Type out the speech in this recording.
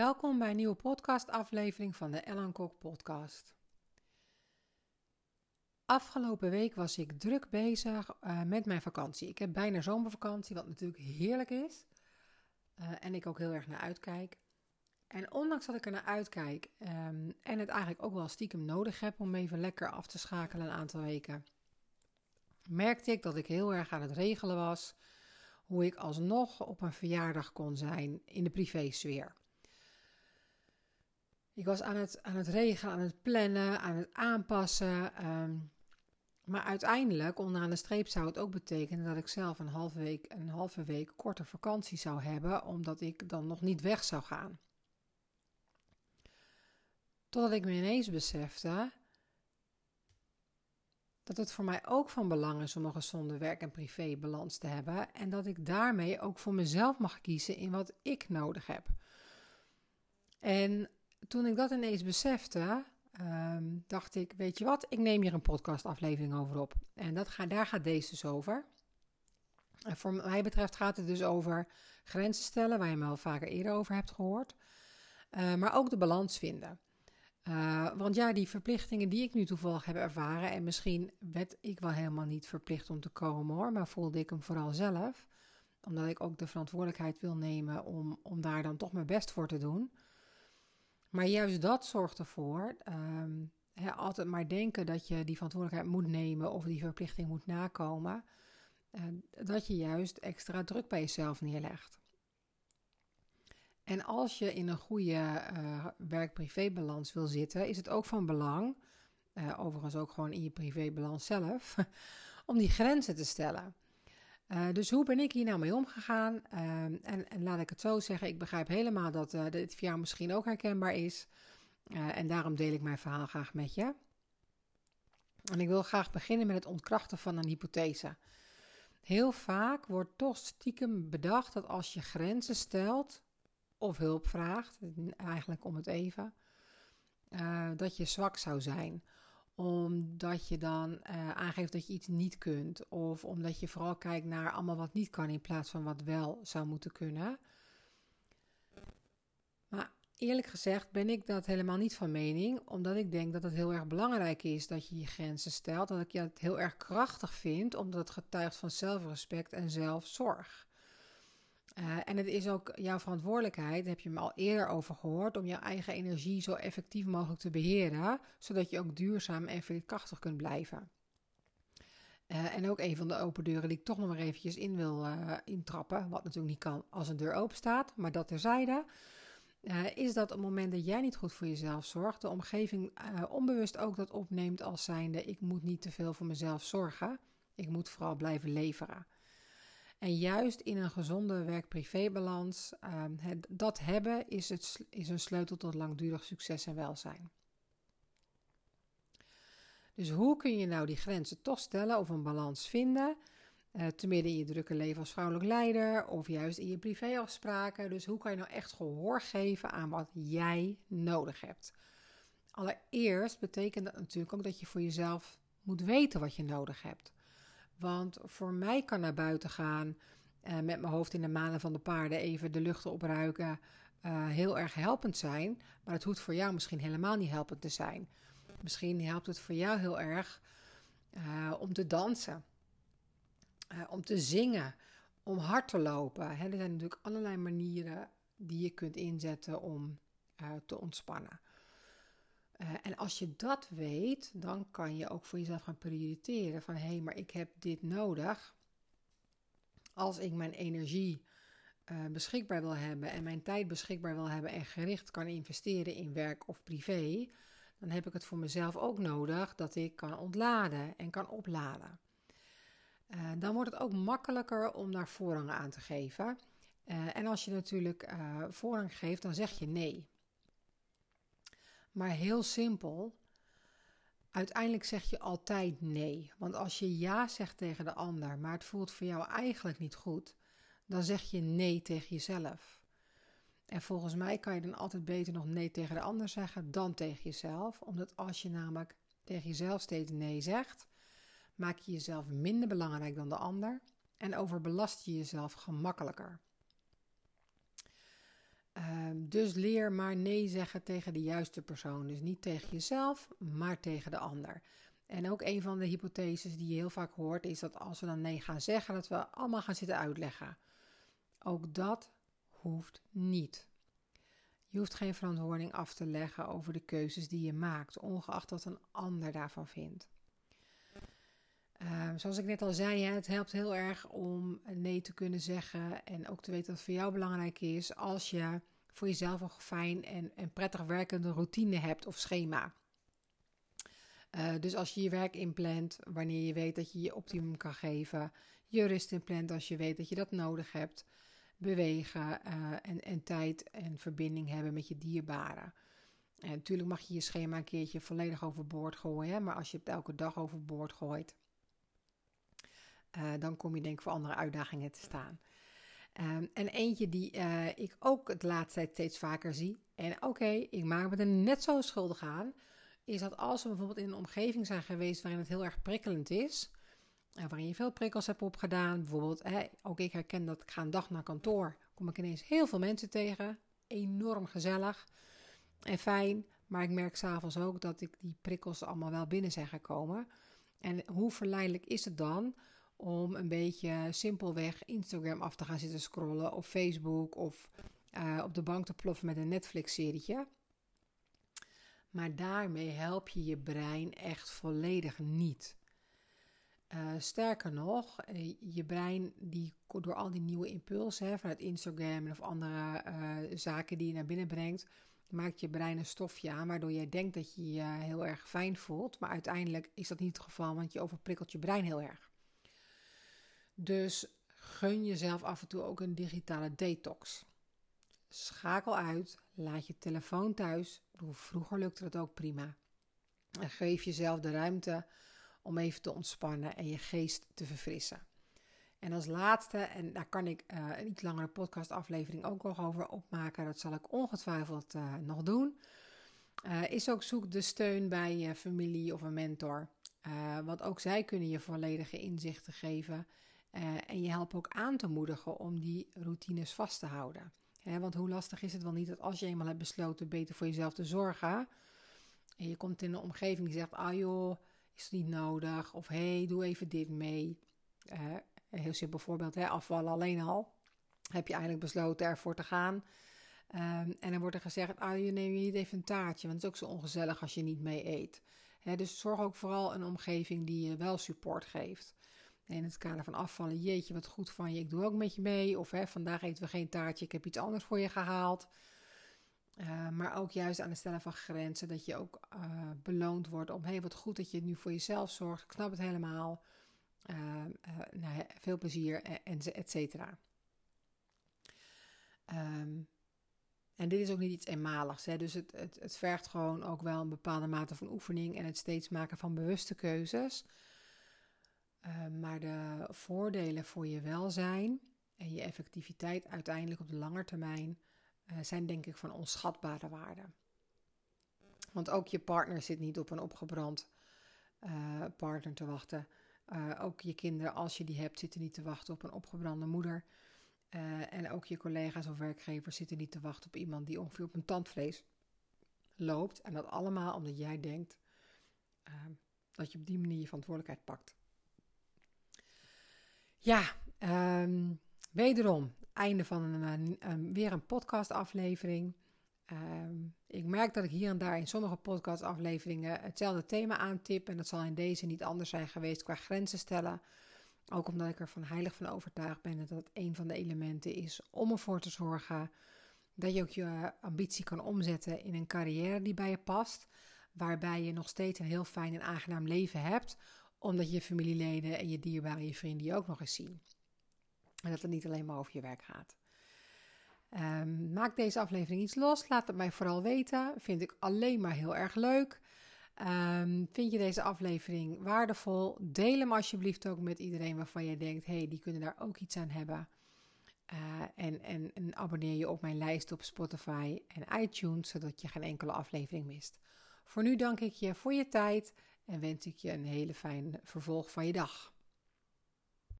Welkom bij een nieuwe podcastaflevering van de Ellen Kok podcast. Afgelopen week was ik druk bezig uh, met mijn vakantie. Ik heb bijna zomervakantie, wat natuurlijk heerlijk is. Uh, en ik ook heel erg naar uitkijk. En ondanks dat ik er naar uitkijk um, en het eigenlijk ook wel stiekem nodig heb om even lekker af te schakelen een aantal weken, merkte ik dat ik heel erg aan het regelen was hoe ik alsnog op een verjaardag kon zijn in de privésfeer. Ik was aan het, aan het regelen, aan het plannen, aan het aanpassen. Um, maar uiteindelijk, onderaan de streep, zou het ook betekenen dat ik zelf een halve week, een halve week korte vakantie zou hebben, omdat ik dan nog niet weg zou gaan. Totdat ik me ineens besefte dat het voor mij ook van belang is om een gezonde werk- en privébalans te hebben en dat ik daarmee ook voor mezelf mag kiezen in wat ik nodig heb. En toen ik dat ineens besefte, um, dacht ik, weet je wat, ik neem hier een podcastaflevering over op. En dat daar gaat deze dus over. En voor mij betreft gaat het dus over grenzen stellen, waar je me al vaker eerder over hebt gehoord. Uh, maar ook de balans vinden. Uh, want ja, die verplichtingen die ik nu toevallig heb ervaren, en misschien werd ik wel helemaal niet verplicht om te komen hoor, maar voelde ik hem vooral zelf, omdat ik ook de verantwoordelijkheid wil nemen om, om daar dan toch mijn best voor te doen. Maar juist dat zorgt ervoor, um, altijd maar denken dat je die verantwoordelijkheid moet nemen of die verplichting moet nakomen, uh, dat je juist extra druk bij jezelf neerlegt. En als je in een goede uh, werk-privé-balans wil zitten, is het ook van belang, uh, overigens ook gewoon in je privé-balans zelf, om die grenzen te stellen. Uh, dus hoe ben ik hier nou mee omgegaan? Uh, en, en, laat ik het zo zeggen, ik begrijp helemaal dat uh, dit voor jou misschien ook herkenbaar is. en daarom deel ik mijn verhaal graag met je. En ik wil graag beginnen met het ontkrachten van een hypothese. Heel vaak wordt toch stiekem bedacht dat als je grenzen stelt of hulp vraagt, eigenlijk om het even, dat je zwak zou zijn omdat je dan uh, aangeeft dat je iets niet kunt. Of omdat je vooral kijkt naar allemaal wat niet kan in plaats van wat wel zou moeten kunnen. Maar eerlijk gezegd ben ik dat helemaal niet van mening. Omdat ik denk dat het heel erg belangrijk is dat je je grenzen stelt. Dat ik het heel erg krachtig vind, omdat het getuigt van zelfrespect en zelfzorg. Uh, en het is ook jouw verantwoordelijkheid, daar heb je me al eerder over gehoord, om jouw eigen energie zo effectief mogelijk te beheren, zodat je ook duurzaam en veerkrachtig kunt blijven. Uh, en ook een van de open deuren die ik toch nog maar eventjes in wil uh, intrappen, wat natuurlijk niet kan als een deur open staat, maar dat terzijde, is dat op het moment dat jij niet goed voor jezelf zorgt, de omgeving onbewust ook dat opneemt als zijnde ik moet niet te veel voor mezelf zorgen, ik moet vooral blijven leveren. En juist in een gezonde werk-privé-balans, uh, dat hebben is, het, is een sleutel tot langdurig succes en welzijn. Dus hoe kun je nou die grenzen toch stellen of een balans vinden? Uh, te midden in je drukke leven als vrouwelijk leider of juist in je privéafspraken. Dus hoe kan je nou echt gehoor geven aan wat jij nodig hebt? Allereerst betekent dat natuurlijk ook dat je voor jezelf moet weten wat je nodig hebt. Want voor mij kan naar buiten gaan uh, met mijn hoofd in de manen van de paarden even de lucht opruiken uh, heel erg helpend zijn. Maar het hoeft voor jou misschien helemaal niet helpend te zijn. Misschien helpt het voor jou heel erg uh, om te dansen, om te zingen, om hard te lopen. Er zijn natuurlijk allerlei manieren die je kunt inzetten om te ontspannen. Uh, en als je dat weet, dan kan je ook voor jezelf gaan prioriteren van hé, hey, maar ik heb dit nodig. Als ik mijn energie uh, beschikbaar wil hebben en mijn tijd beschikbaar wil hebben en gericht kan investeren in werk of privé, dan heb ik het voor mezelf ook nodig dat ik kan ontladen en kan opladen. Uh, dan wordt het ook makkelijker om daar voorrang aan te geven. en als je natuurlijk voorrang geeft, dan zeg je nee. Maar heel simpel. Uiteindelijk zeg je altijd nee. Want als je ja zegt tegen de ander, maar het voelt voor jou eigenlijk niet goed, dan zeg je nee tegen jezelf. En volgens mij kan je dan altijd beter nog nee tegen de ander zeggen dan tegen jezelf. Omdat als je namelijk tegen jezelf steeds nee zegt, maak je jezelf minder belangrijk dan de ander en overbelast je jezelf gemakkelijker. Uh, dus leer maar nee zeggen tegen de juiste persoon. Dus niet tegen jezelf, maar tegen de ander. En ook een van de hypotheses die je heel vaak hoort is dat als we dan nee gaan zeggen, dat we allemaal gaan zitten uitleggen. Ook dat hoeft niet. Je hoeft geen verantwoording af te leggen over de keuzes die je maakt, ongeacht wat een ander daarvan vindt. Ehm, zoals ik net al zei, het helpt heel erg om nee te kunnen zeggen en ook te weten wat voor jou belangrijk is als je voor jezelf een fijn en, en prettig werkende routine hebt of schema. Uh, dus als je je werk inplant, wanneer je weet dat je je optimum kan geven, je rust inplant als je weet dat je dat nodig hebt, bewegen uh, en, en tijd en verbinding hebben met je dierbaren. En natuurlijk mag je je schema een keertje volledig overboord gooien, maar als je het elke dag overboord gooit, uh, dan kom je denk ik voor andere uitdagingen te staan. Um, en eentje die uh, ik ook het laatste tijd steeds vaker zie, en oké, ik maak me er net zo schuldig aan, is dat als we bijvoorbeeld in een omgeving zijn geweest waarin het heel erg prikkelend is, en waarin je veel prikkels hebt opgedaan, bijvoorbeeld, hè, ook ik herken dat ik ga een dag naar kantoor, kom ik ineens heel veel mensen tegen, enorm gezellig en fijn, maar ik merk s'avonds ook dat ik die prikkels allemaal wel binnen zijn gekomen. En hoe verleidelijk is het dan om een beetje simpelweg Instagram af te gaan zitten scrollen of Facebook of uh, op de bank te ploffen met een Netflix-serietje. Maar daarmee help je je brein echt volledig niet. Uh, sterker nog, eh, je brein die door al die nieuwe impulsen vanuit Instagram of andere zaken die je naar binnen brengt, maakt je brein een stofje aan waardoor jij denkt dat je je heel erg fijn voelt. Maar uiteindelijk is dat niet het geval, want je overprikkelt je brein heel erg. Dus gun jezelf af en toe ook een digitale detox. Schakel uit, laat je telefoon thuis. Vroeger lukte dat ook prima. En geef jezelf de ruimte om even te ontspannen en je geest te verfrissen. En als laatste, en daar kan ik uh, een iets langere podcastaflevering ook nog over opmaken, dat zal ik ongetwijfeld uh, nog doen, uh, is ook zoek de steun bij je familie of een mentor. want ook zij kunnen je volledige inzichten geven uh, en je helpt ook aan te moedigen om die routines vast te houden. want hoe lastig is het wel niet dat als je eenmaal hebt besloten beter voor jezelf te zorgen. En je komt in een omgeving die zegt: Ah joh, is het niet nodig? Of hey, doe even dit mee. Een heel simpel voorbeeld: hè, afvallen alleen al. Heb je eigenlijk besloten ervoor te gaan. Um, en dan wordt er gezegd: Ah, je neemt niet even een taartje, want het is ook zo ongezellig als je niet mee eet. dus zorg ook vooral een omgeving die je wel support geeft in het kader van afvallen, jeetje, wat goed van je, ik doe ook met je mee. Of hè, vandaag eten we geen taartje, ik heb iets anders voor je gehaald. Uh, maar ook juist aan het stellen van grenzen, dat je ook uh, beloond wordt om, hey, wat goed dat je nu voor jezelf zorgt. Ik snap het helemaal. Uh, nou, veel plezier, en, et cetera. Um, en dit is ook niet iets eenmaligs. Hè? Dus het, het, het vergt gewoon ook wel een bepaalde mate van oefening en het steeds maken van bewuste keuzes. Uh, maar de voordelen voor je welzijn en je effectiviteit uiteindelijk op de lange termijn uh, zijn denk ik van onschatbare waarde. Want ook je partner zit niet op een opgebrand uh, partner te wachten. ook je kinderen, als je die hebt, zitten niet te wachten op een opgebrande moeder. en ook je collega's of werkgevers zitten niet te wachten op iemand die ongeveer op een tandvlees loopt. En dat allemaal omdat jij denkt dat je op die manier je verantwoordelijkheid pakt. Ja, um, wederom, einde van een, een, weer een podcastaflevering. Um, ik merk dat ik hier en daar in sommige podcastafleveringen hetzelfde thema aantip. En dat zal in deze niet anders zijn geweest qua grenzen stellen. Ook omdat ik er van heilig van overtuigd ben dat dat een van de elementen is om ervoor te zorgen dat je ook je ambitie kan omzetten in een carrière die bij je past. Waarbij je nog steeds een heel fijn en aangenaam leven hebt omdat je familieleden en je dierbaren, je vrienden je ook nog eens zien. En dat het niet alleen maar over je werk gaat. Um, maak deze aflevering iets los. Laat het mij vooral weten. Vind ik alleen maar heel erg leuk. Um, vind je deze aflevering waardevol? Deel hem alsjeblieft ook met iedereen waarvan je denkt: hey, die kunnen daar ook iets aan hebben. En, en, en, abonneer je op mijn lijst op Spotify en iTunes, zodat je geen enkele aflevering mist. Voor nu dank ik je voor je tijd en wens ik je een hele fijne vervolg van je dag.